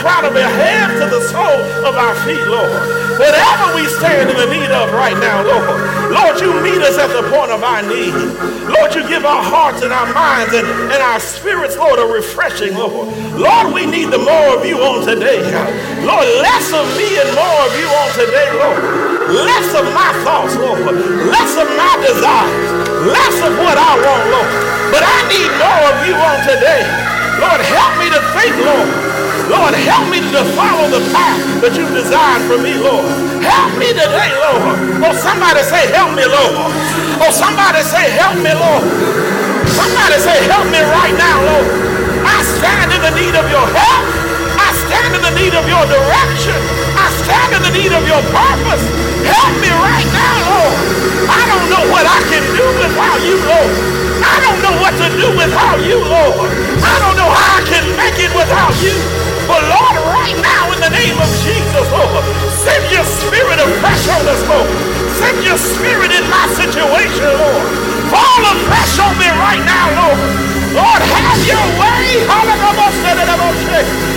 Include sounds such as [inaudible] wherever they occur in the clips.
crown of our head to the sole of our feet, Lord. Whatever we stand in the need of right now, Lord. Lord, you meet us at the point of our need. Lord, you give our hearts and our minds and, and our spirits, Lord, a refreshing, Lord. Lord, we need the more of you on today. Lord, less of me and more of you on today, Lord. Less of my thoughts, Lord. Less of my desires less of what I want, Lord. But I need more of you on today. Lord, help me to think, Lord. Lord, help me to follow the path that you've designed for me, Lord. Help me today, Lord. Oh, somebody say, help me, Lord. Oh, somebody say, help me, Lord. Somebody say, help me right now, Lord. I stand in the need of your help. I stand in the need of your direction. I stand in the need of your purpose. Help me right now, Lord. I don't know what I can do without you, Lord. I don't know what to do without you, Lord. I don't know how I can make it without you. But Lord, right now in the name of Jesus, Lord, send your spirit of fresh on us, Lord. Send your spirit in my situation, Lord. Fall afresh on me right now, Lord. Lord, have your way.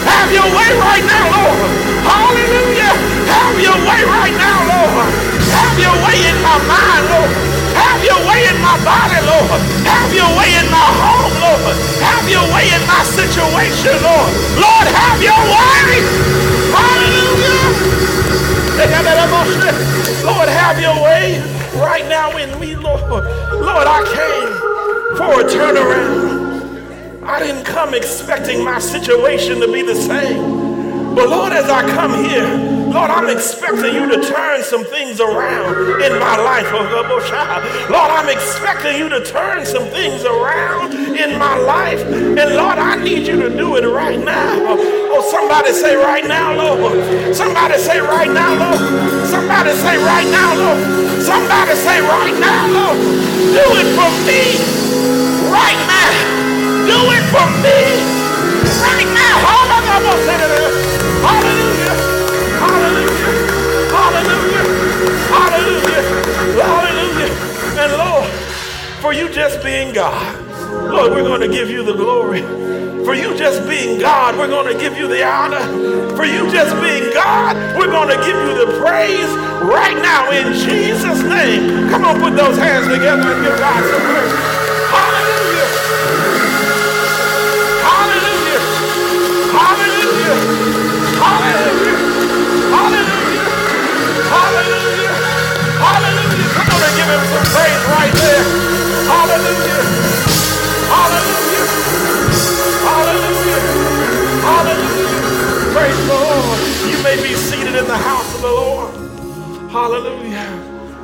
Have your way right now, Lord. Hallelujah. Have your way right now, Lord. Have your way in my mind, Lord. Have your way in my body, Lord. Have your way in my home, Lord. Have your way in my situation, Lord. Lord, have your way. Hallelujah. Lord, have your way right now in me, Lord. Lord, I came for a turnaround. I didn't come expecting my situation to be the same. But Lord, as I come here, Lord, I'm expecting you to turn some things around in my life. Oh, oh Lord, I'm expecting you to turn some things around in my life. And Lord, I need you to do it right now. Oh, somebody say right now, Lord. Somebody say right now, Lord. Somebody say right now, Lord. Somebody say right now, Lord. Do it for me right now. Do it for me right now. Hallelujah. Hallelujah. And Lord, for you just being God, Lord, we're going to give you the glory. For you just being God, we're going to give you the honor. For you just being God, we're going to give you the praise right now in Jesus' name. Come on, put those hands together and give God some praise. Hallelujah. Hallelujah. Hallelujah. Hallelujah. Hallelujah. Him some praise right there. Hallelujah. Hallelujah. Hallelujah. Hallelujah. Praise the Lord. You may be seated in the house of the Lord. Hallelujah.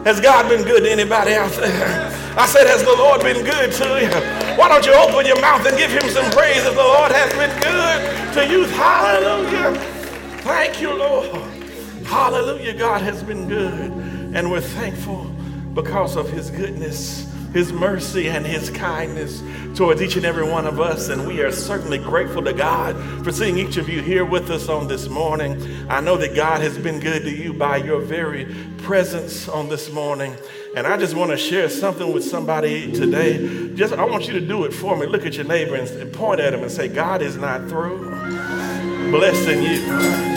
Has God been good to anybody out there? I said, has the Lord been good to you? Why don't you open your mouth and give him some praise if the Lord has been good to you? Hallelujah. Thank you, Lord. Hallelujah. God has been good. And we're thankful because of his goodness, his mercy, and his kindness towards each and every one of us. And we are certainly grateful to God for seeing each of you here with us on this morning. I know that God has been good to you by your very presence on this morning. And I just want to share something with somebody today. Just I want you to do it for me. Look at your neighbor and point at him and say, God is not through blessing you.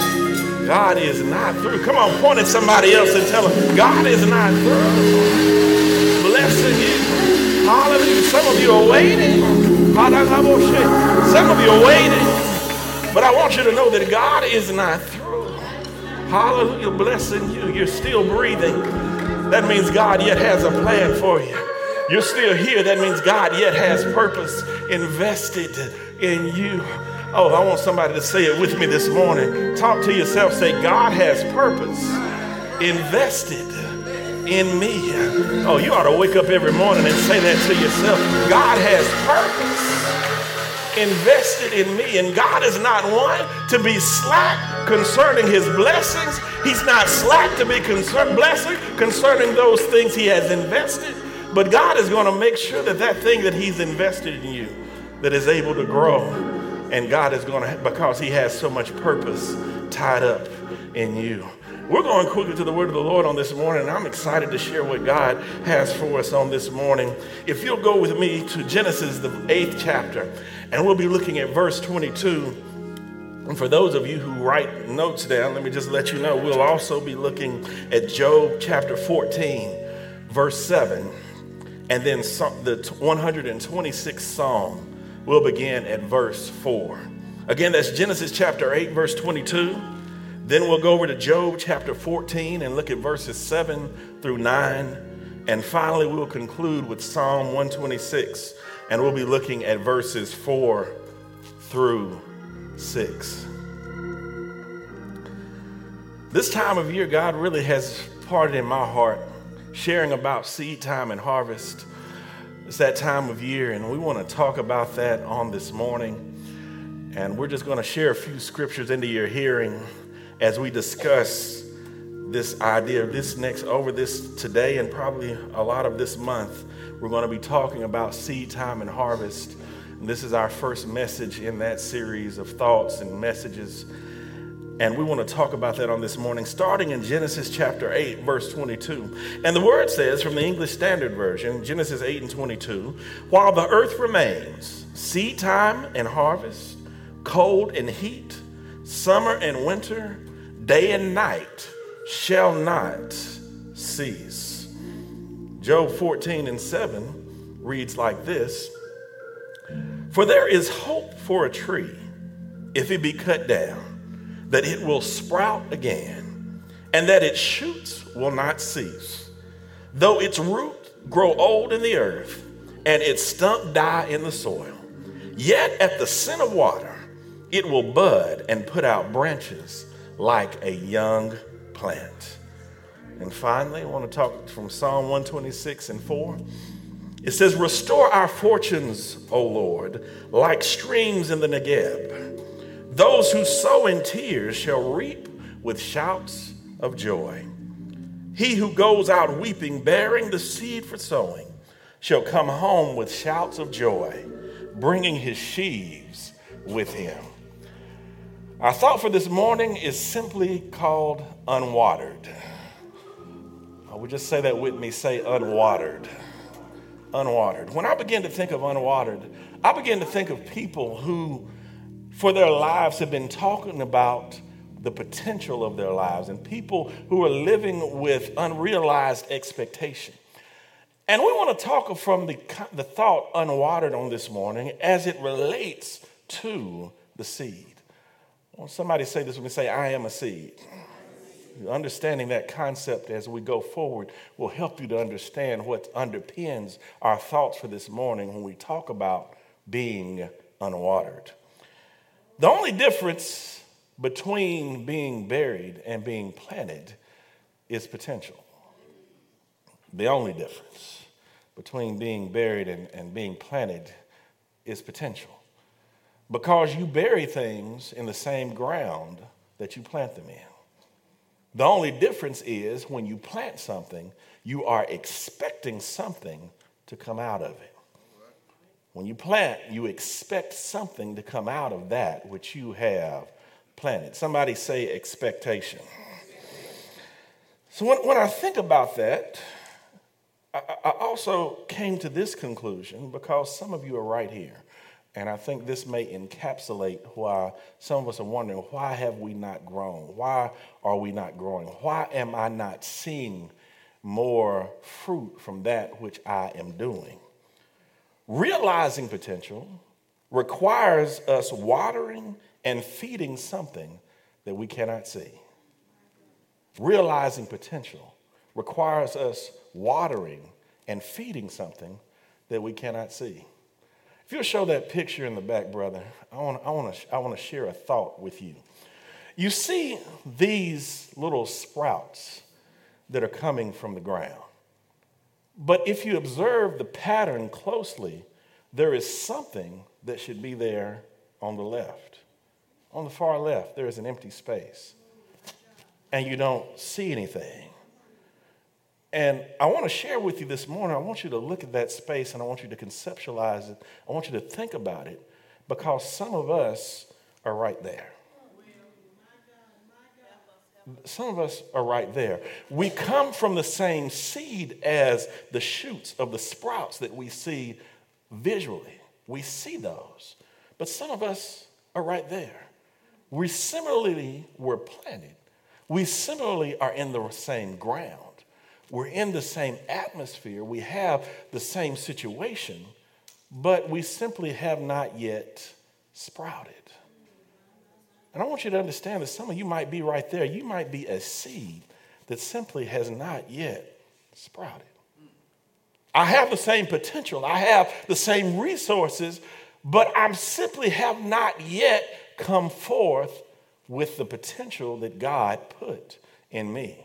God is not through. Come on, point at somebody else and tell them, God is not through. Blessing you. Hallelujah. Some of you are waiting. Some of you are waiting. But I want you to know that God is not through. Hallelujah. Blessing you. You're still breathing. That means God yet has a plan for you. You're still here. That means God yet has purpose invested in you. Oh, I want somebody to say it with me this morning. Talk to yourself. Say, God has purpose invested in me. Oh, you ought to wake up every morning and say that to yourself. God has purpose invested in me. And God is not one to be slack concerning his blessings. He's not slack to be concerned blessing concerning those things he has invested. But God is going to make sure that that thing that he's invested in you that is able to grow And God is going to, because He has so much purpose tied up in you. We're going quickly to the word of the Lord on this morning, and I'm excited to share what God has for us on this morning. If you'll go with me to Genesis, the eighth chapter, and we'll be looking at verse 22. And for those of you who write notes down, let me just let you know we'll also be looking at Job chapter 14, verse 7, and then the 126th Psalm will begin at verse 4. Again, that's Genesis chapter 8, verse 22. Then we'll go over to Job chapter 14 and look at verses 7 through 9. And finally, we'll conclude with Psalm 126, and we'll be looking at verses 4 through 6. This time of year, God really has parted in my heart sharing about seed time and harvest. It's that time of year, and we want to talk about that on this morning. And we're just going to share a few scriptures into your hearing as we discuss this idea of this next over this today and probably a lot of this month. We're going to be talking about seed time and harvest. And this is our first message in that series of thoughts and messages. And we want to talk about that on this morning, starting in Genesis chapter 8, verse 22. And the word says from the English Standard Version, Genesis 8 and 22, while the earth remains, seed time and harvest, cold and heat, summer and winter, day and night shall not cease. Job 14 and 7 reads like this for there is hope for a tree if it be cut down, that it will sprout again, and that its shoots will not cease. Though its root grow old in the earth, and its stump die in the soil, yet at the scent of water it will bud and put out branches like a young plant. And finally, I want to talk from Psalm 126 and 4. It says, Restore our fortunes, O Lord, like streams in the Negeb. Those who sow in tears shall reap with shouts of joy. He who goes out weeping, bearing the seed for sowing, shall come home with shouts of joy, bringing his sheaves with him. Our thought for this morning is simply called unwatered. I would just say that with me say unwatered unwatered. When I begin to think of unwatered, I begin to think of people who, for their lives, have been talking about the potential of their lives and people who are living with unrealized expectation. And we want to talk from the, the thought unwatered on this morning as it relates to the seed. Want somebody say this when we say, I am a seed. Understanding that concept as we go forward will help you to understand what underpins our thoughts for this morning when we talk about being unwatered. The only difference between being buried and being planted is potential. The only difference between being buried and, and being planted is potential. Because you bury things in the same ground that you plant them in. The only difference is when you plant something, you are expecting something to come out of it. When you plant, you expect something to come out of that which you have planted. Somebody say expectation. So when, when I think about that, I, I also came to this conclusion because some of you are right here. And I think this may encapsulate why some of us are wondering why have we not grown? Why are we not growing? Why am I not seeing more fruit from that which I am doing? Realizing potential requires us watering and feeding something that we cannot see. Realizing potential requires us watering and feeding something that we cannot see. If you'll show that picture in the back, brother, I want, I want, to, I want to share a thought with you. You see these little sprouts that are coming from the ground. But if you observe the pattern closely, there is something that should be there on the left. On the far left, there is an empty space. And you don't see anything. And I want to share with you this morning, I want you to look at that space and I want you to conceptualize it. I want you to think about it because some of us are right there. Some of us are right there. We come from the same seed as the shoots of the sprouts that we see visually. We see those. But some of us are right there. We similarly were planted. We similarly are in the same ground. We're in the same atmosphere. We have the same situation, but we simply have not yet sprouted. And I want you to understand that some of you might be right there. You might be a seed that simply has not yet sprouted. I have the same potential, I have the same resources, but I simply have not yet come forth with the potential that God put in me.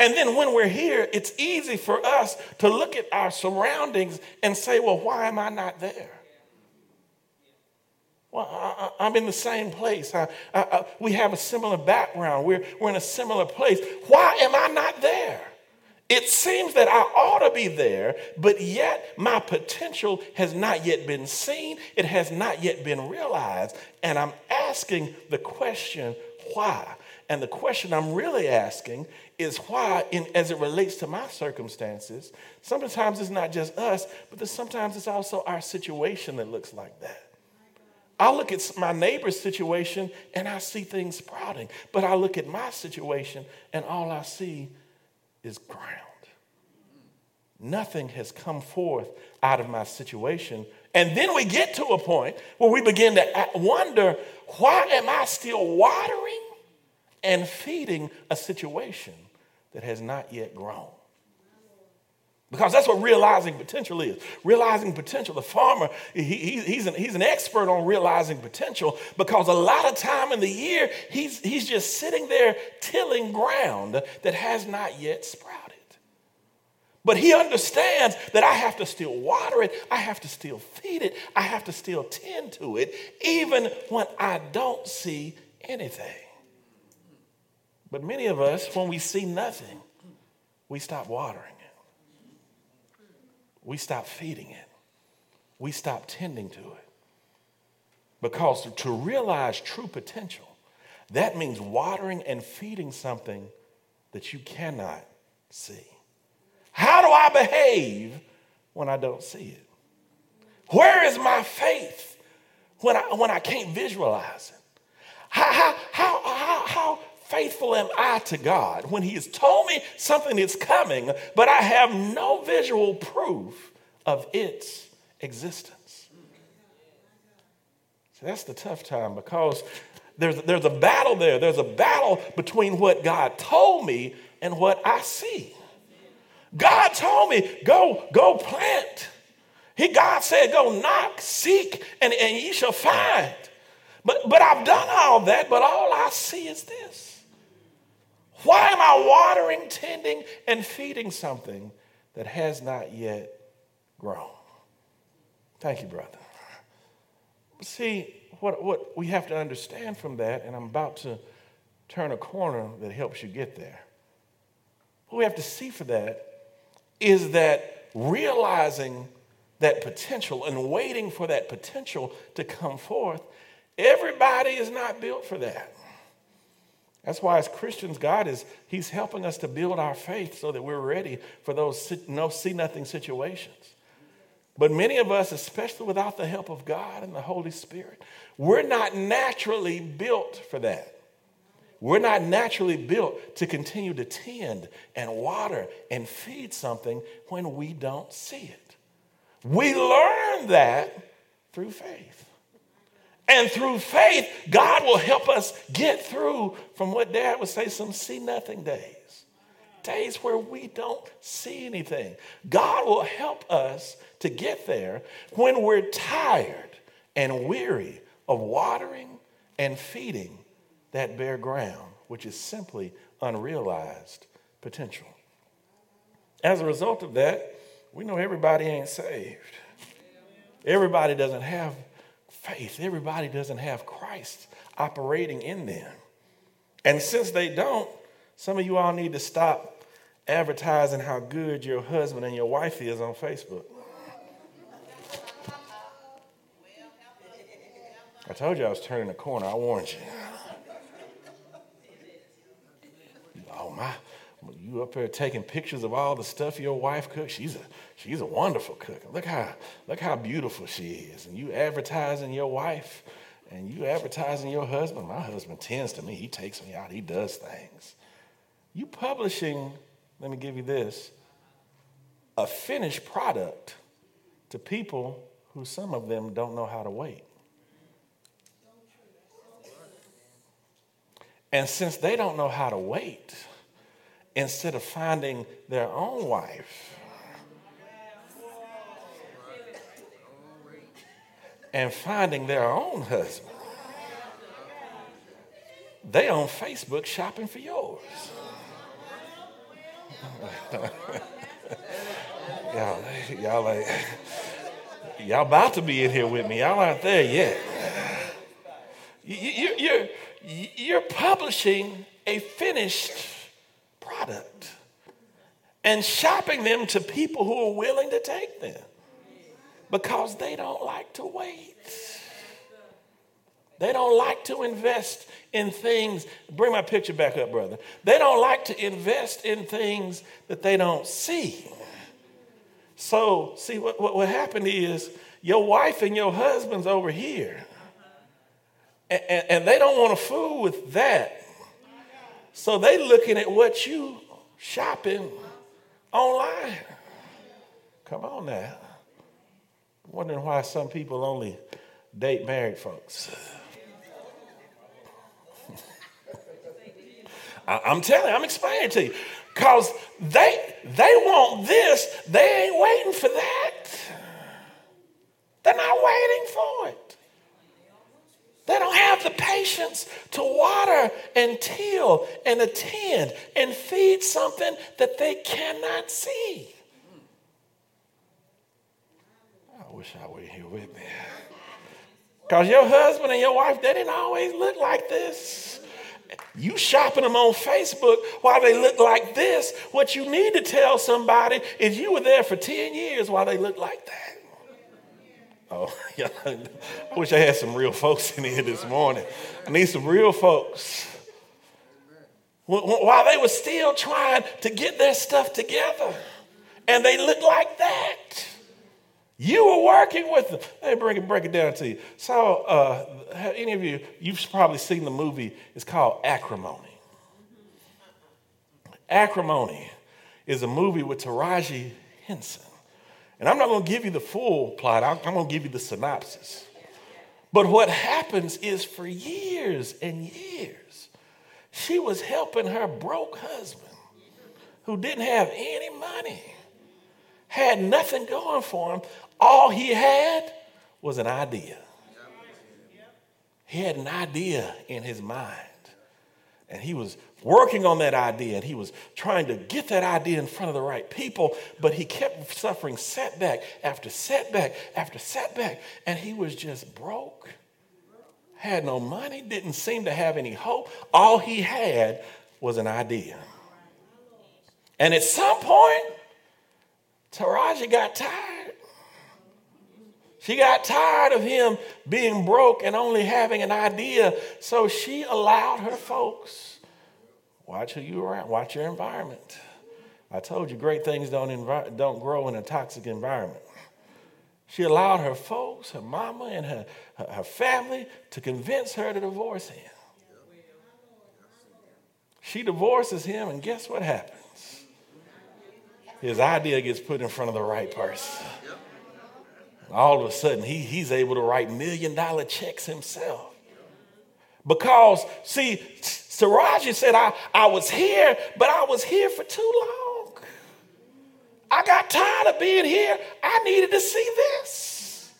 And then when we're here, it's easy for us to look at our surroundings and say, well, why am I not there? Well, I, am in the same place. I, I, we have a similar background. We're, we're in a similar place. Why am I not there? It seems that I ought to be there, but yet my potential has not yet been seen. It has not yet been realized. And I'm asking the question, why? And the question I'm really asking is why, in, as it relates to my circumstances, sometimes it's not just us, but sometimes it's also our situation that looks like that. I look at my neighbor's situation and I see things sprouting, but I look at my situation and all I see is ground. Nothing has come forth out of my situation. And then we get to a point where we begin to wonder why am I still watering and feeding a situation that has not yet grown? Because that's what realizing potential is. Realizing potential. The farmer, he, he, he's, an, he's an expert on realizing potential because a lot of time in the year, he's, he's just sitting there tilling ground that has not yet sprouted. But he understands that I have to still water it, I have to still feed it, I have to still tend to it, even when I don't see anything. But many of us, when we see nothing, we stop watering we stop feeding it. We stop tending to it. Because to realize true potential, that means watering and feeding something that you cannot see. How do I behave when I don't see it? Where is my faith when I, when I can't visualize it? How, how, how, how, faithful am I to God when He has told me something is coming, but I have no visual proof of its existence? See, that's the tough time because there's, there's a battle there. There's a battle between what God told me and what I see. God told me, go, go plant. He, God said, go knock, seek, and, and ye shall find. But, but I've done all that, but all I see is this. Why am I watering, tending, and feeding something that has not yet grown? Thank you, brother. See, what, what we have to understand from that, and I'm about to turn a corner that helps you get there. What we have to see for that is that realizing that potential and waiting for that potential to come forth, everybody is not built for that. That's why, as Christians, God is He's helping us to build our faith so that we're ready for those no see nothing situations. But many of us, especially without the help of God and the Holy Spirit, we're not naturally built for that. We're not naturally built to continue to tend and water and feed something when we don't see it. We learn that through faith. And through faith, God will help us get through from what dad would say some see nothing days. Days where we don't see anything. God will help us to get there when we're tired and weary of watering and feeding that bare ground, which is simply unrealized potential. As a result of that, we know everybody ain't saved. Everybody doesn't have faith. Everybody doesn't have Christ operating in them. And since they don't, some of you all need to stop advertising how good your husband and your wife is on Facebook. I told you I was turning the corner. I warned you. Oh my, you up there taking pictures of all the stuff your wife cooks? She's a she's a wonderful cook. Look how look how beautiful she is. And you advertising your wife and you advertising your husband. My husband tends to me. He takes me out. He does things. You publishing, let me give you this, a finished product to people who some of them don't know how to wait. And since they don't know how to wait, instead of finding their own wife and finding their own husband, they on Facebook shopping for yours. [laughs] y'all, y'all like, y'all about to be in here with me. Y'all aren't there yet. You, you, you're, you're publishing a finished product and shopping them to people who are willing to take them because they don't like to wait. They don't like to invest in things. Bring my picture back up, brother. They don't like to invest in things that they don't see. So, see, what, what, what happened is your wife and your husband's over here, and, and, and they don't want to fool with that. So they looking at what you shopping online. Come on now. Wondering why some people only date married folks. I'm telling I'm explaining to you. Because they, they want this, they ain't waiting for that. They're not waiting for it. They don't have the patience to water and till and attend and feed something that they cannot see. I wish I were here with me. Because your husband and your wife, they didn't always look like this. You shopping them on Facebook while they look like this. What you need to tell somebody is you were there for 10 years while they look like that. Oh, [laughs] yeah. I wish I had some real folks in here this morning. I need some real folks. While they were still trying to get their stuff together, and they look like that. You were working with them. Let me break it, break it down to you. So, uh, any of you, you've probably seen the movie, it's called Acrimony. Acrimony is a movie with Taraji Henson. And I'm not going to give you the full plot, I'm going to give you the synopsis. But what happens is for years and years, she was helping her broke husband who didn't have any money, had nothing going for him, all he had was an idea. He had an idea in his mind. And he was working on that idea and he was trying to get that idea in front of the right people, but he kept suffering setback after setback after setback. And he was just broke, had no money, didn't seem to have any hope. All he had was an idea. And at some point, Taraji got tired. She got tired of him being broke and only having an idea, so she allowed her folks watch who you around, watch your environment. I told you great things don't, envi- don't grow in a toxic environment. She allowed her folks, her mama, and her, her, her family to convince her to divorce him. She divorces him, and guess what happens? His idea gets put in front of the right person all of a sudden he, he's able to write million dollar checks himself. Because, see, Taraji said, I, I was here, but I was here for too long. I got tired of being here. I needed to see this.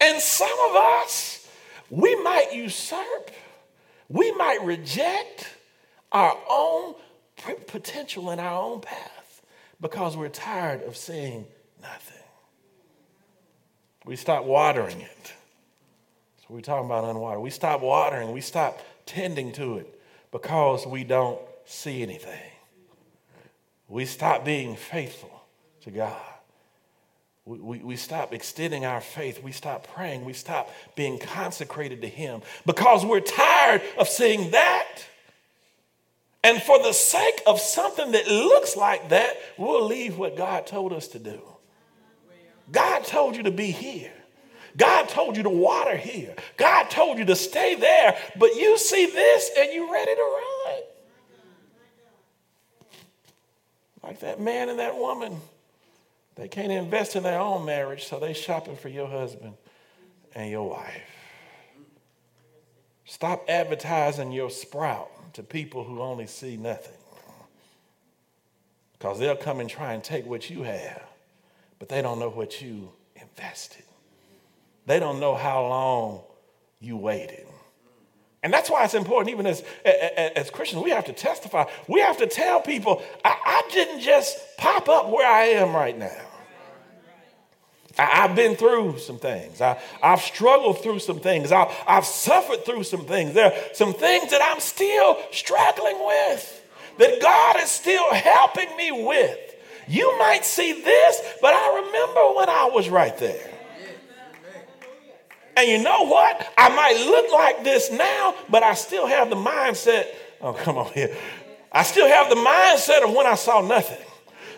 And some of us, we might usurp, we might reject our own potential and our own path because we're tired of seeing nothing. We stop watering it. So we're talking about unwatered. We stop watering, we stop tending to it because we don't see anything. We stop being faithful to God. we, we, we stop extending our faith. We stop praying. We stop being consecrated to Him because we're tired of seeing that. And for the sake of something that looks like that, we'll leave what God told us to do. God told you to be here. God told you to water here. God told you to stay there, but you see this and you're ready to run. Like that man and that woman. They can't invest in their own marriage, so they shopping for your husband and your wife. Stop advertising your sprout to people who only see nothing. Because they'll come and try and take what you have, but they don't know what you invested. They don't know how long you waited. And that's why it's important, even as, as Christians, we have to testify. We have to tell people, I, I didn't just pop up where I am right now. I, have been through some things. I, have struggled through some things. I, I've suffered through some things. There are some things that I'm still struggling with, that God is still helping me with. You might see this, but I remember when I was right there. And you know what? I might look like this now, but I still have the mindset. Oh, come on here. I still have the mindset of when I saw nothing.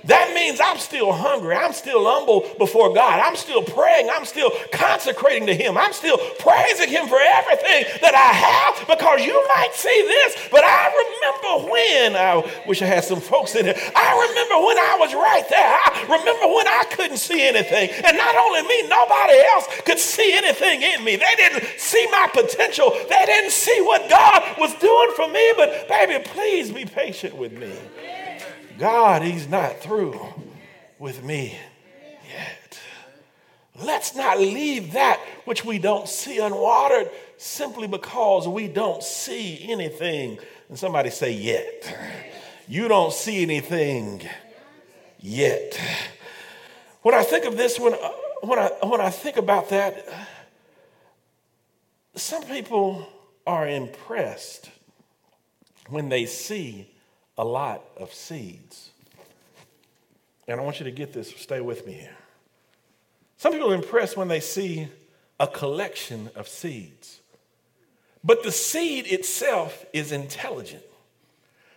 That means I'm still hungry. I'm still humble before God. I'm still praying. I'm still consecrating to Him. I'm still praising Him for everything that I have because you might see this, but I remember when, I wish I had some folks in here. I remember when I was right there. I remember when I couldn't see anything. And not only me, nobody else could see anything in me. They didn't see my potential, they didn't see what God was doing for me. But, baby, please be patient with me. God, He's not through with me yet. Let's not leave that which we don't see unwatered simply because we don't see anything. And somebody say, yet. You don't see anything yet. When I think of this, when, uh, when, I, when I think about that, some people are impressed when they see a lot of seeds. And I want you to get this, stay with me here. Some people are impressed when they see a collection of seeds. But the seed itself is intelligent.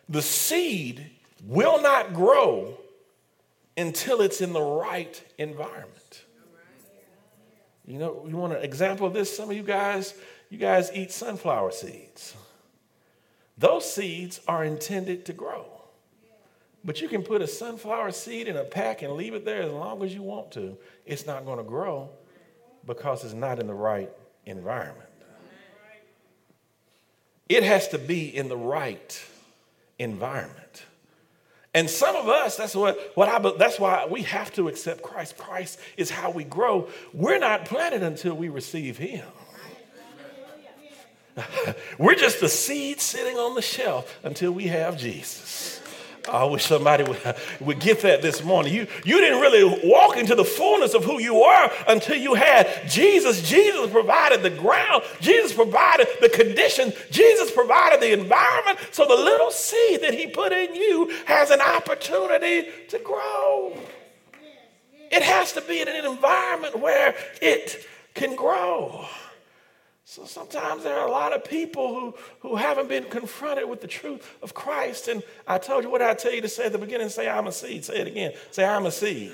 The seed will not grow until it's in the right environment. You know, you want an example of this? Some of you guys, you guys eat sunflower seeds. Those seeds are intended to grow. But you can put a sunflower seed in a pack and leave it there as long as you want to. It's not going to grow because it's not in the right environment. It has to be in the right environment. And some of us, that's what, what I, that's why we have to accept Christ. Christ is how we grow. We're not planted until we receive Him. [laughs] We're just a seed sitting on the shelf until we have Jesus. I wish somebody would, [laughs] would get that this morning. You, you didn't really walk into the fullness of who you are until you had Jesus. Jesus provided the ground, Jesus provided the conditions, Jesus provided the environment. So the little seed that He put in you has an opportunity to grow. It has to be in an environment where it can grow. So sometimes there are a lot of people who, who haven't been confronted with the truth of Christ. And I told you what I tell you to say at the beginning say, I'm a seed. Say it again. Say, I'm a seed.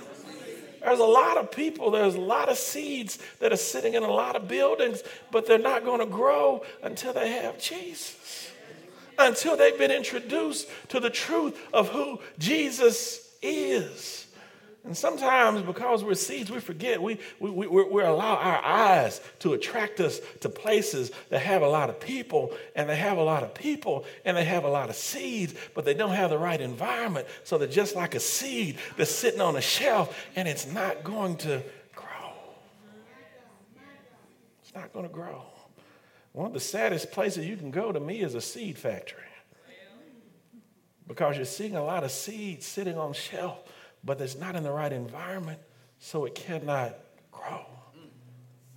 There's a lot of people, there's a lot of seeds that are sitting in a lot of buildings, but they're not going to grow until they have Jesus, until they've been introduced to the truth of who Jesus is. And sometimes, because we're seeds, we forget. We, we, we, we allow our eyes to attract us to places that have a lot of people, and they have a lot of people, and they have a lot of seeds, but they don't have the right environment. So they're just like a seed that's sitting on a shelf, and it's not going to grow. It's not going to grow. One of the saddest places you can go to me is a seed factory because you're seeing a lot of seeds sitting on shelf but it's not in the right environment, so it cannot grow.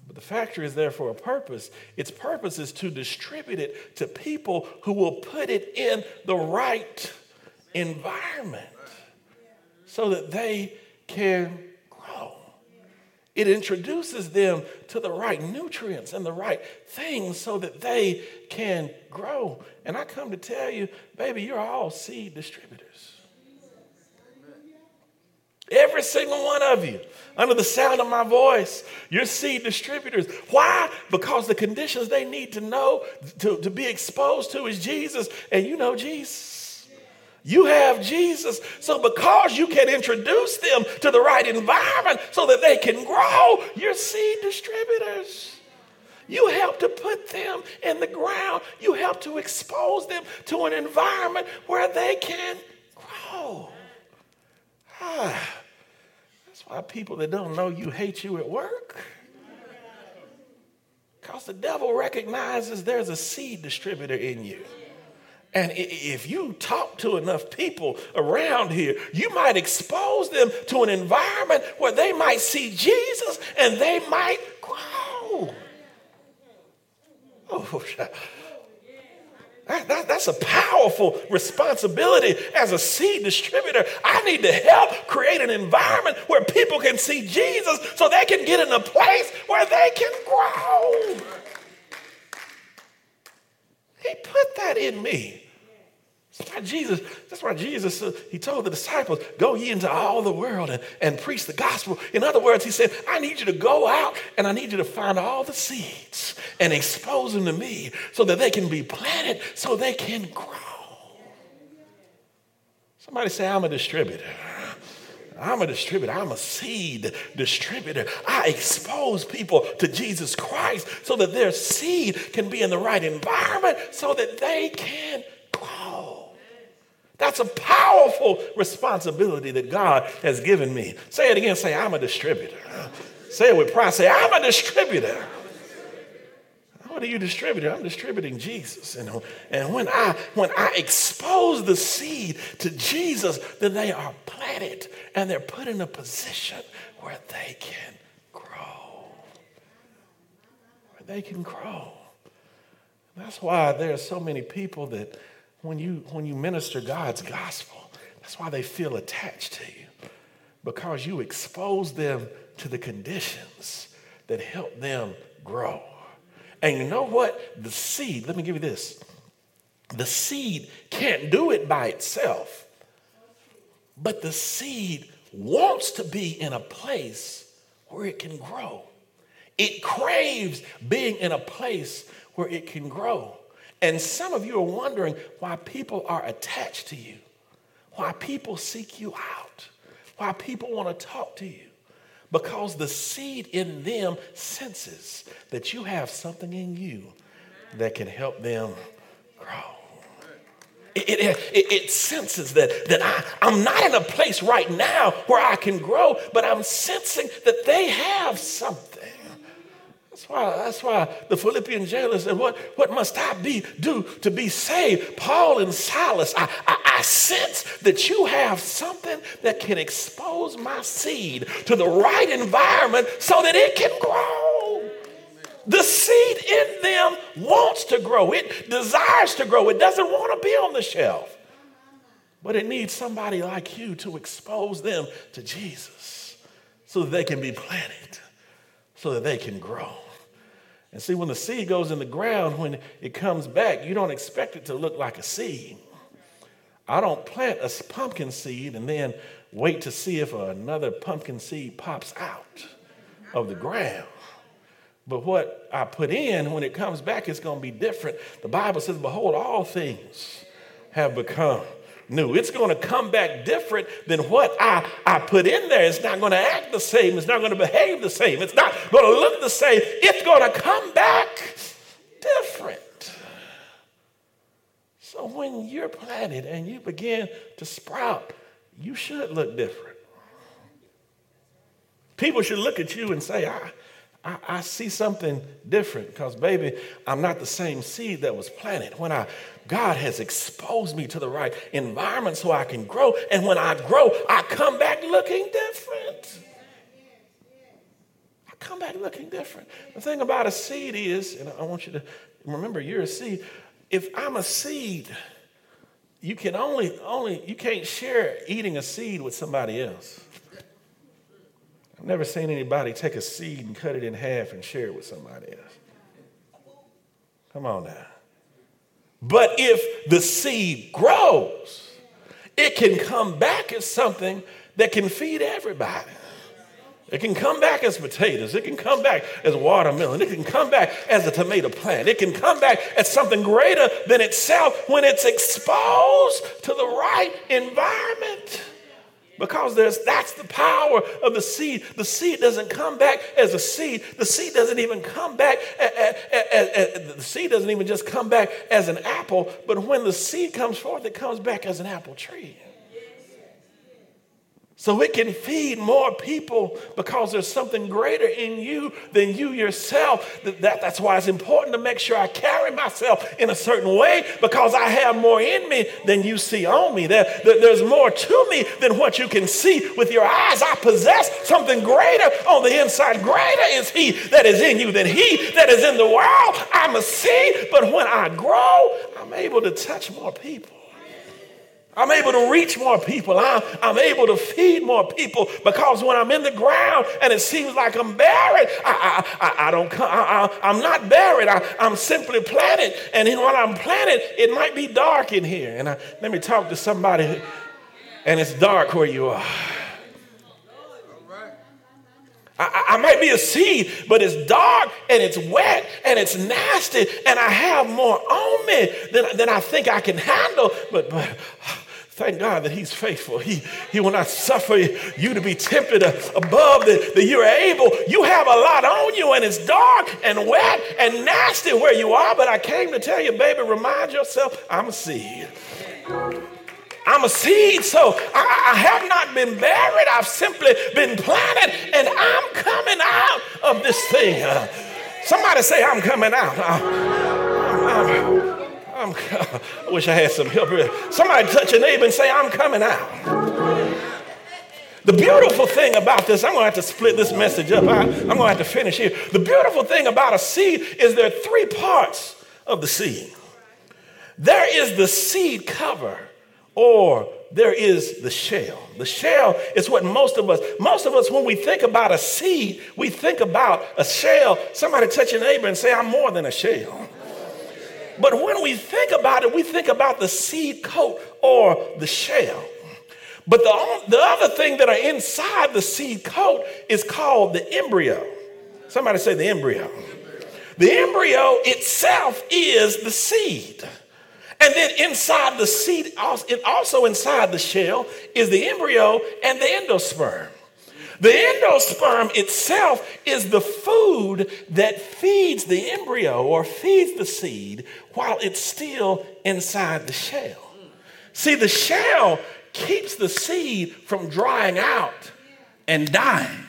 But the factory is there for a purpose. Its purpose is to distribute it to people who will put it in the right environment so that they can grow. It introduces them to the right nutrients and the right things so that they can grow. And I come to tell you, baby, you're all seed distributors. Every single one of you, under the sound of my voice, you're seed distributors. Why? Because the conditions they need to know, to, to be exposed to is Jesus, and you know Jesus. You have Jesus. So, because you can introduce them to the right environment so that they can grow, you're seed distributors. You help to put them in the ground. You help to expose them to an environment where they can. Ah. [sighs] That's why people that don't know you hate you at work. Because the devil recognizes there's a seed distributor in you. And if you talk to enough people around here, you might expose them to an environment where they might see Jesus and they might grow. Oh, [laughs] that, that, that's a powerful responsibility as a seed distributor. I need to help create an environment where people can see Jesus so they can get in a place where they can grow. He put that in me. That's why Jesus, that's why Jesus, uh, he told the disciples, go ye into all the world and, and preach the gospel. In other words, he said, I need you to go out and I need you to find all the seeds and expose them to me so that they can be planted, so they can grow. Somebody say, I'm a distributor. I'm a distributor. I'm a seed distributor. I expose people to Jesus Christ so that their seed can be in the right environment so that they can. That's a powerful responsibility that God has given me. Say it again. Say, I'm a distributor. Say it with pride. Say, I'm a distributor. What are you distributing? I'm distributing Jesus. And, and when I when I expose the seed to Jesus, then they are planted and they're put in a position where they can grow. Where they can grow. That's why there are so many people that when you, when you minister God's gospel, that's why they feel attached to you, because you expose them to the conditions that help them grow. And you know what? The seed, let me give you this the seed can't do it by itself, but the seed wants to be in a place where it can grow. It craves being in a place where it can grow. And some of you are wondering why people are attached to you, why people seek you out, why people want to talk to you. Because the seed in them senses that you have something in you that can help them grow. It, it, it, it, senses that, that I, I'm not in a place right now where I can grow, but I'm sensing that they have something. That's why, that's why the Philippian jailer said, what, what must I be do to be saved? Paul and Silas, I, I, I sense that you have something that can expose my seed to the right environment so that it can grow. The seed in them wants to grow. It desires to grow. It doesn't want to be on the shelf. But it needs somebody like you to expose them to Jesus so that they can be planted, so that they can grow. And see, when the seed goes in the ground, when it comes back, you don't expect it to look like a seed. I don't plant a pumpkin seed and then wait to see if another pumpkin seed pops out of the ground. But what I put in, when it comes back, it's going to be different. The Bible says, Behold, all things have become new. It's going to come back different than what I, I put in there. It's not going to act the same. It's not going to behave the same. It's not going to look the same. It's going to come back different. So when you're planted and you begin to sprout, you should look different. People should look at you and say, I, I, I, see something different because, baby, I'm not the same seed that was planted. When I, God has exposed me to the right environment so I can grow. And when I grow, I come back looking different. I come back looking different. The thing about a seed is, and I want you to remember, you're a seed. If I'm a seed, you can only, only, you can't share eating a seed with somebody else. I've never seen anybody take a seed and cut it in half and share it with somebody else. Come on now. But if the seed grows, it can come back as something that can feed everybody. It can come back as potatoes. It can come back as watermelon. It can come back as a tomato plant. It can come back as something greater than itself when it's exposed to the right environment. Because there's, that's the power of the seed. The seed doesn't come back as a seed. The seed doesn't even come back, the seed doesn't even just come back as an apple, but when the seed comes forth, it comes back as an apple tree. So it can feed more people because there's something greater in you than you yourself. That, that, that's why it's important to make sure I carry myself in a certain way because I have more in me than you see on me. There, there, there's more to me than what you can see with your eyes. I possess something greater on the inside. Greater is He that is in you than He that is in the world. I'm a seed, but when I grow, I'm able to touch more people. I'm able to reach more people. I'm, I'm, able to feed more people because when I'm in the ground and it seems like I'm buried, I, I, I, I don't come, I, am not buried. I, am simply planted. And when I'm planted, it might be dark in here. And I, let me talk to somebody, and it's dark where you are. I, I, might be a seed, but it's dark and it's wet and it's nasty, and I have more on me than, than I think I can handle. But, but Thank God that He's faithful. He, he will not suffer you to be tempted above that, that you're able. You have a lot on you, and it's dark and wet and nasty where you are. But I came to tell you, baby, remind yourself I'm a seed. I'm a seed, so I, I, have not been buried. I've simply been planted, and I'm coming out of this thing. Uh, somebody say, I'm coming out. Uh, I'm, I'm, I wish I had some help. Somebody touch a neighbor and say, I'm coming out. The beautiful thing about this, I'm going to have to split this message up. I, am going to have to finish here. The beautiful thing about a seed is there are three parts of the seed. There is the seed cover, or there is the shell. The shell is what most of us, most of us, when we think about a seed, we think about a shell. Somebody touch your neighbor and say, I'm more than a shell. But when we think about it, we think about the seed coat or the shell. But the, the other thing that are inside the seed coat is called the embryo. Somebody say the embryo. The embryo itself is the seed. And then inside the seed, also inside the shell, is the embryo and the endosperm. The endosperm itself is the food that feeds the embryo or feeds the seed while it's still inside the shell. See, the shell keeps the seed from drying out and dying.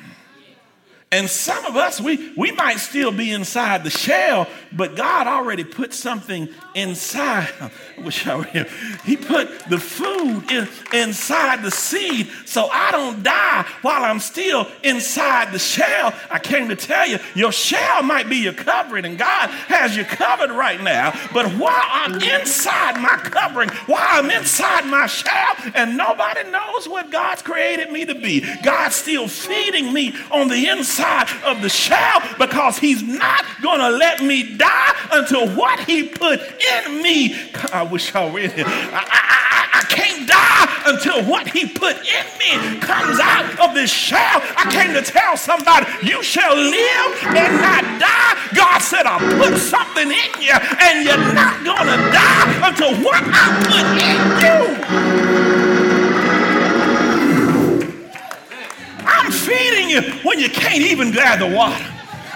And some of us, we, we might still be inside the shell, but God already put something inside. [laughs] I wish I were here. He put the food in, inside the seed so I don't die while I'm still inside the shell. I came to tell you, your shell might be your covering, and God has you covered right now. But while I'm inside my covering, while I'm inside my shell, and nobody knows what God's created me to be, God's still feeding me on the inside of the shell because he's not going to let me die until what he put in me. I wish I were in here. I, I, I can't die until what he put in me comes out of this shell. I came to tell somebody, you shall live and not die. God said, I put something in you and you're not going to die until what I put in you. Feeding you when you can't even gather water.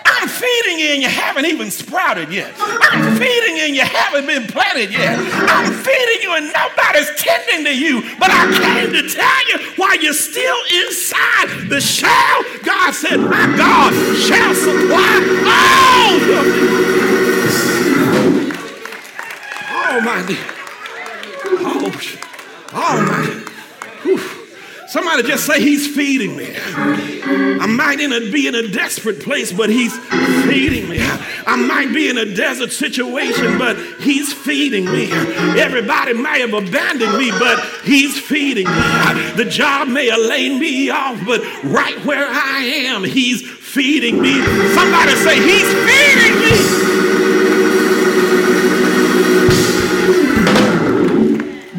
I'm feeding you and you haven't even sprouted yet. I'm feeding you and you haven't been planted yet. I'm feeding you and nobody's tending to you. But I came to tell you while you're still inside the shell, God said, My God shall supply all your needs. Oh, my dear. Oh, oh my. Somebody just say, He's feeding me. I might be in a desperate place, but He's feeding me. I might be in a desert situation, but He's feeding me. Everybody may have abandoned me, but He's feeding me. The job may have laid me off, but right where I am, He's feeding me. Somebody say, He's feeding me.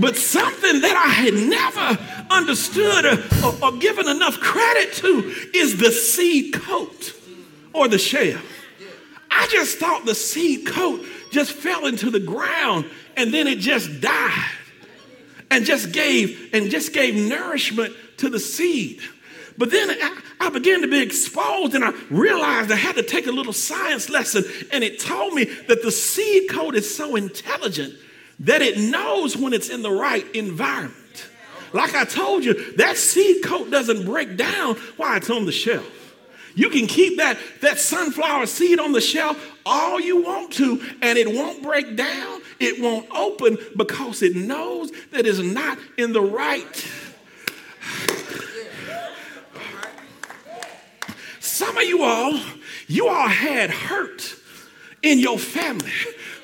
But something that I had never understood or, or, or given enough credit to is the seed coat or the shell. I just thought the seed coat just fell into the ground and then it just died and just gave and just gave nourishment to the seed. But then I, I, began to be exposed and I realized I had to take a little science lesson and it told me that the seed coat is so intelligent that it knows when it's in the right environment. Like I told you, that seed coat doesn't break down while it's on the shelf. You can keep that, that sunflower seed on the shelf all you want to, and it won't break down, it won't open because it knows that it's not in the right. Some of you all, you all had hurt in your family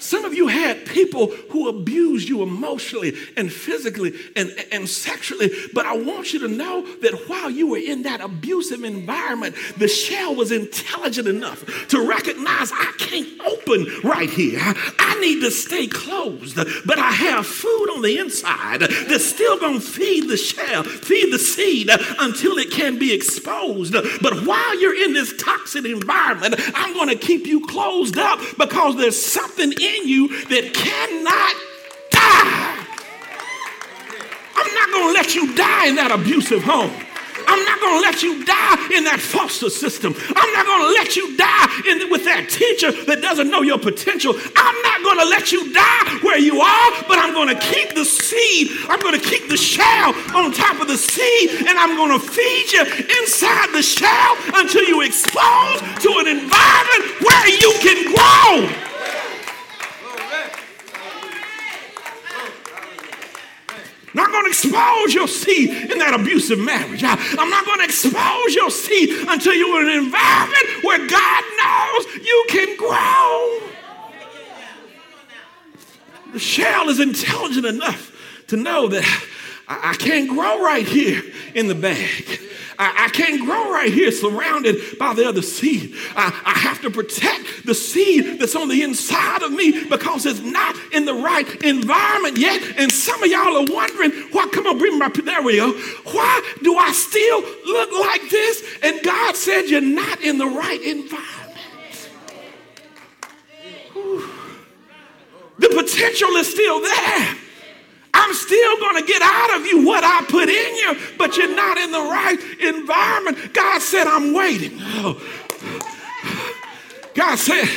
some of you had people who abused you emotionally and physically and, and sexually, but I want you to know that while you were in that abusive environment, the shell was intelligent enough to recognize I can't open right here. I need to stay closed, but I have food on the inside that's still going to feed the shell, feed the seed until it can be exposed. But while you're in this toxic environment, I'm going to keep you closed up because there's something in in you that cannot die. I'm not going to let you die in that abusive home. I'm not going to let you die in that foster system. I'm not going to let you die in, with that teacher that doesn't know your potential. I'm not going to let you die where you are, but I'm going to keep the seed. I'm going to keep the shell on top of the seed, and I'm going to feed you inside the shell until you expose to an environment where you can grow. Not going to expose your seed in that abusive marriage. I, am not going to expose your seed until you're in an environment where God knows you can grow. The shell is intelligent enough to know that I, I can't grow right here in the bag. I, I, can't grow right here surrounded by the other seed. I, I have to protect the seed that's on the inside of me because it's not in the right environment yet. And some of y'all are wondering, why, come on, bring my, there we go. Why do I still look like this? And God said, you're not in the right environment. The potential is still there. I'm still going to get out of you what I put in you, but you're not in the right environment. God said, I'm waiting. Oh. God said,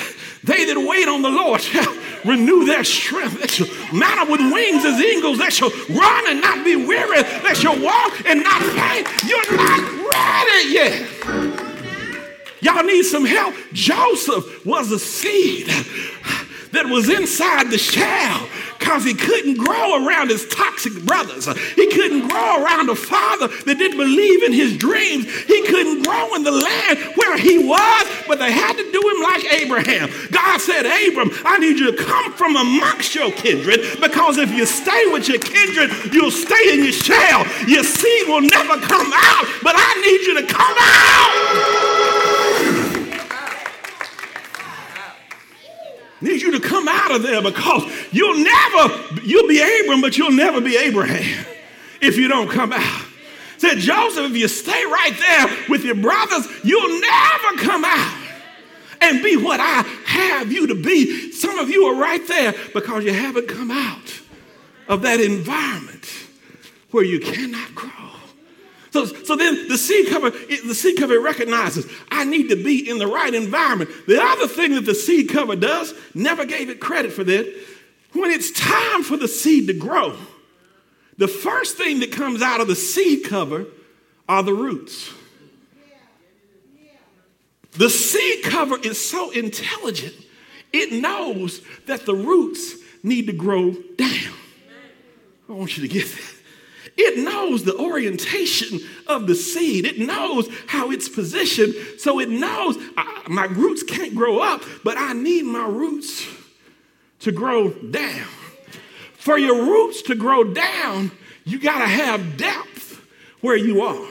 they that wait on the Lord shall renew their strength. They shall mount up with wings as eagles. They shall run and not be weary. They shall walk and not faint. You're not ready yet. Y'all need some help. Joseph was a seed that was inside the shell because he couldn't grow around his toxic brothers. He couldn't grow around a father that didn't believe in his dreams. He couldn't grow in the land where he was, but they had to do him like Abraham. God said, Abram, I need you to come from amongst your kindred because if you stay with your kindred, you'll stay in your shell. Your seed will never come out, but I need you to come out. Need you to come out of there because you'll never, you'll be Abram, but you'll never be Abraham if you don't come out. Said Joseph, if you stay right there with your brothers, you'll never come out and be what I have you to be. Some of you are right there because you haven't come out of that environment where you cannot grow. So, so then the seed cover, the seed cover recognizes I need to be in the right environment. The other thing that the seed cover does, never gave it credit for that. When it's time for the seed to grow, the first thing that comes out of the seed cover are the roots. The seed cover is so intelligent, it knows that the roots need to grow down. I want you to get that. It knows the orientation of the seed. It knows how it's positioned. So it knows I, my roots can't grow up, but I need my roots to grow down. For your roots to grow down, you got to have depth where you are.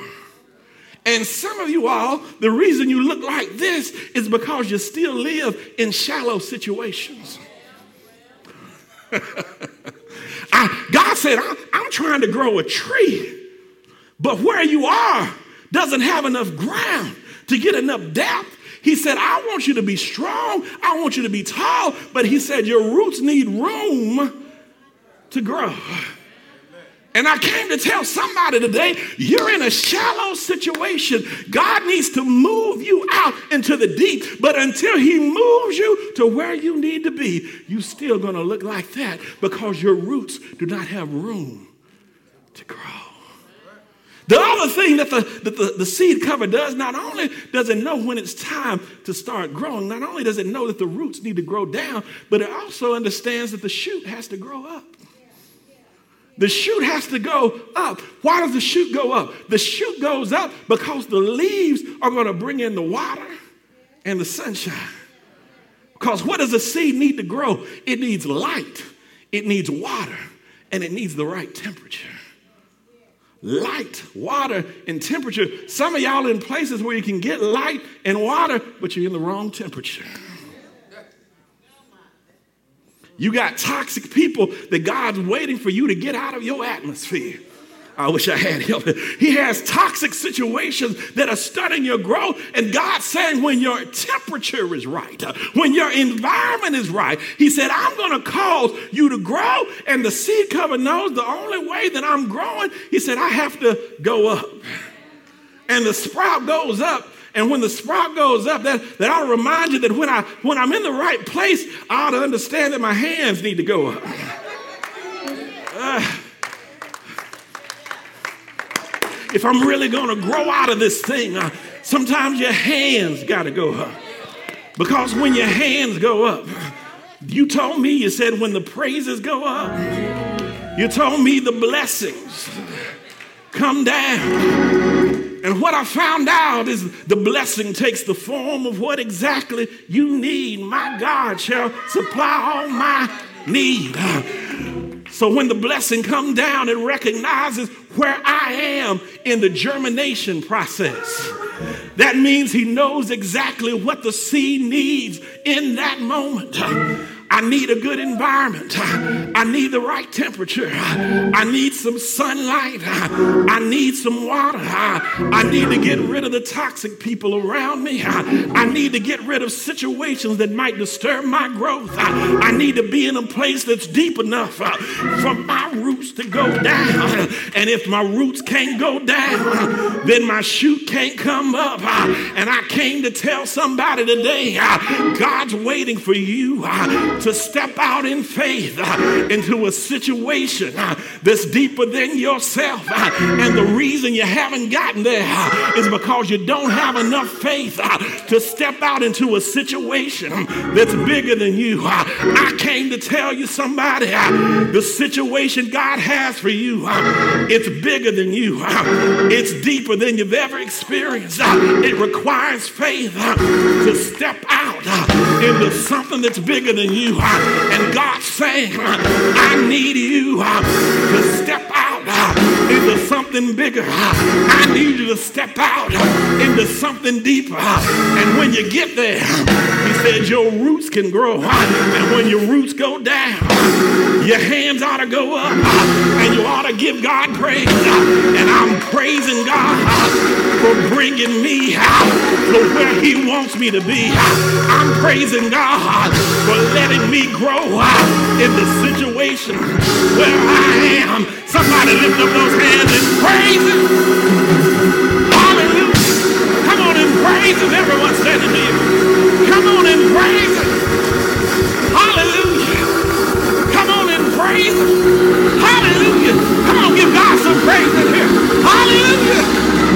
And some of you all, the reason you look like this is because you still live in shallow situations. [laughs] I, God said, I, I'm trying to grow a tree, but where you are doesn't have enough ground to get enough depth. He said, I want you to be strong. I want you to be tall. But he said, Your roots need room to grow. And I came to tell somebody today, you're in a shallow situation. God needs to move you out into the deep, but until He moves you to where you need to be, you're still going to look like that because your roots do not have room to grow. The other thing that the, that the, the seed cover does, not only does it know when it's time to start growing, not only does it know that the roots need to grow down, but it also understands that the shoot has to grow up. The shoot has to go up. Why does the shoot go up? The shoot goes up because the leaves are going to bring in the water and the sunshine. Because what does a seed need to grow? It needs light, it needs water, and it needs the right temperature. Light, water, and temperature. Some of y'all in places where you can get light and water, but you're in the wrong temperature. You got toxic people that God's waiting for you to get out of your atmosphere. I wish I had help. He has toxic situations that are stunning your growth. And God saying, when your temperature is right, when your environment is right, He said, I'm going to cause you to grow. And the seed cover knows the only way that I'm growing, He said, I have to go up. And the sprout goes up and when the sprout goes up, that, that ought to remind you that when, I, when I'm in the right place, I ought to understand that my hands need to go up. If I'm really going to grow out of this thing, uh, sometimes your hands got to go up. Because when your hands go up, you told me, you said, when the praises go up, you told me the blessings come down. And what I found out is the blessing takes the form of what exactly you need. My God shall supply all my need. So when the blessing comes down, it recognizes where I am in the germination process. That means he knows exactly what the seed needs in that moment. I need a good environment. I need the right temperature. I need some sunlight. I need some water. I need to get rid of the toxic people around me. I need to get rid of situations that might disturb my growth. I need to be in a place that's deep enough for my roots to go down. And if my roots can't go down, then my shoot can't come up. And I came to tell somebody today God's waiting for you to step out in faith uh, into a situation uh, that's deeper than yourself. Uh, and the reason you haven't gotten there uh, is because you don't have enough faith uh, to step out into a situation um, that's bigger than you. Uh, I came to tell you somebody the situation God has for you, it's bigger than you. It's deeper than you've ever experienced. It requires faith to step out into something that's bigger than you. Uh, and God's saying, uh, uh, I need you to step out into something bigger. I need you to step out into something deeper. And when you get there, he said, your roots can grow. And when your roots go down, your hands ought to go up. And you ought to give God praise. And I'm praising God for bringing me to where he wants me to be. I'm praising God for letting me grow in the situation where I am. Somebody lift up those hands and praise Him. Hallelujah. Come on and praise Him. Everyone standing here. Come on and praise Him. Hallelujah. Come on and praise Him. Hallelujah. Come on, give God some praise in here. Hallelujah.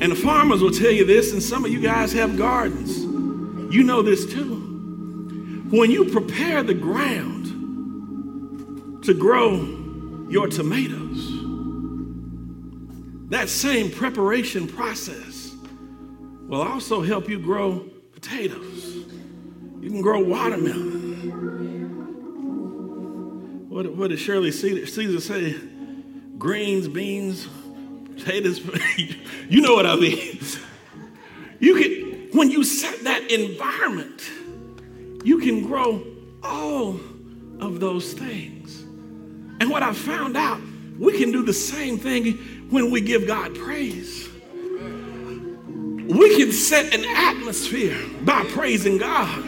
and the farmers will tell you this, and some of you guys have gardens. You know this too. When you prepare the ground to grow your tomatoes, that same preparation process will also help you grow potatoes. You can grow watermelon. What, what did Shirley Caesar say? Greens, beans, potatoes. [laughs] you know what I mean. You can, when you set that environment, you can grow all of those things. And what I found out, we can do the same thing when we give God praise. We can set an atmosphere by praising God.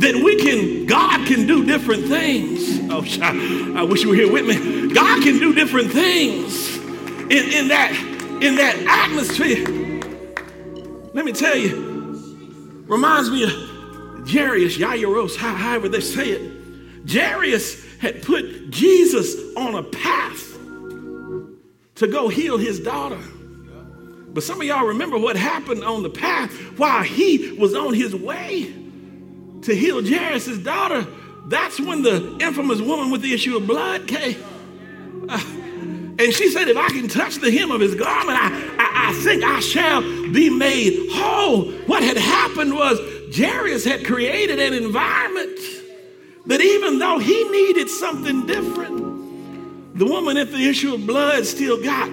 That we can, God can do different things. Oh, [laughs] I wish you were here with me. God can do different things in, in that in that atmosphere. Let me tell you, reminds me of Jairus, Jairus, however they say it. Jairus had put Jesus on a path to go heal his daughter. But some of y'all remember what happened on the path while he was on his way to heal Jairus' daughter. That's when the infamous woman with the issue of blood came. Uh, and she said, If I can touch the hem of his garment, I, I, I think I shall be made whole. What had happened was Jairus had created an environment that even though he needed something different, the woman at the issue of blood still got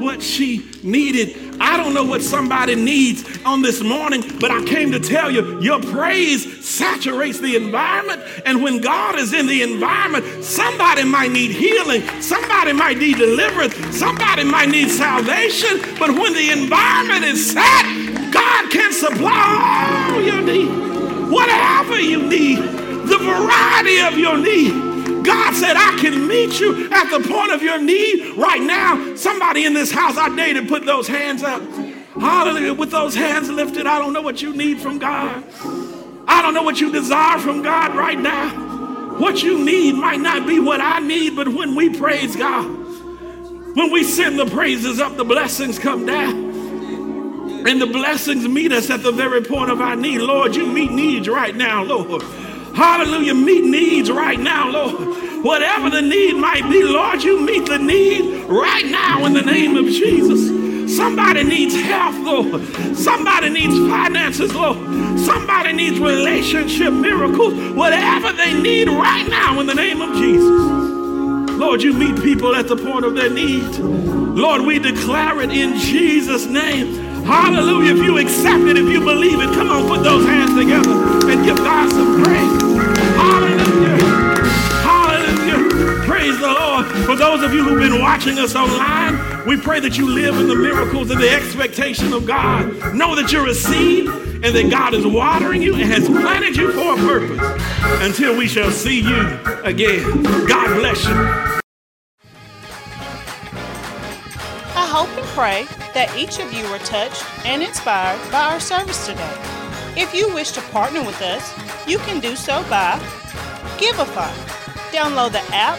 what she needed. I don't know what somebody needs on this morning, but I came to tell you your praise saturates the environment. And when God is in the environment, somebody might need healing, somebody might need deliverance, somebody might need salvation. But when the environment is set, God can supply all your need, whatever you need, the variety of your need. God said, I can meet you at the point of your need right now. Somebody in this house, I dare to put those hands up. Hallelujah. With those hands lifted, I don't know what you need from God. I don't know what you desire from God right now. What you need might not be what I need, but when we praise God, when we send the praises up, the blessings come down. And the blessings meet us at the very point of our need. Lord, you meet needs right now, Lord. Hallelujah. Meet needs right now, Lord. Whatever the need might be, Lord, you meet the need right now in the name of Jesus. Somebody needs health, Lord. Somebody needs finances, Lord. Somebody needs relationship miracles. Whatever they need right now in the name of Jesus. Lord, you meet people at the point of their need. Lord, we declare it in Jesus' name. Hallelujah. If you accept it, if you believe it, come on, put those hands together those of you who've been watching us online, we pray that you live in the miracles and the expectation of God. Know that you're a seed and that God is watering you and has planted you for a purpose until we shall see you again. God bless you. I hope and pray that each of you were touched and inspired by our service today. If you wish to partner with us, you can do so by Givelify. Download the app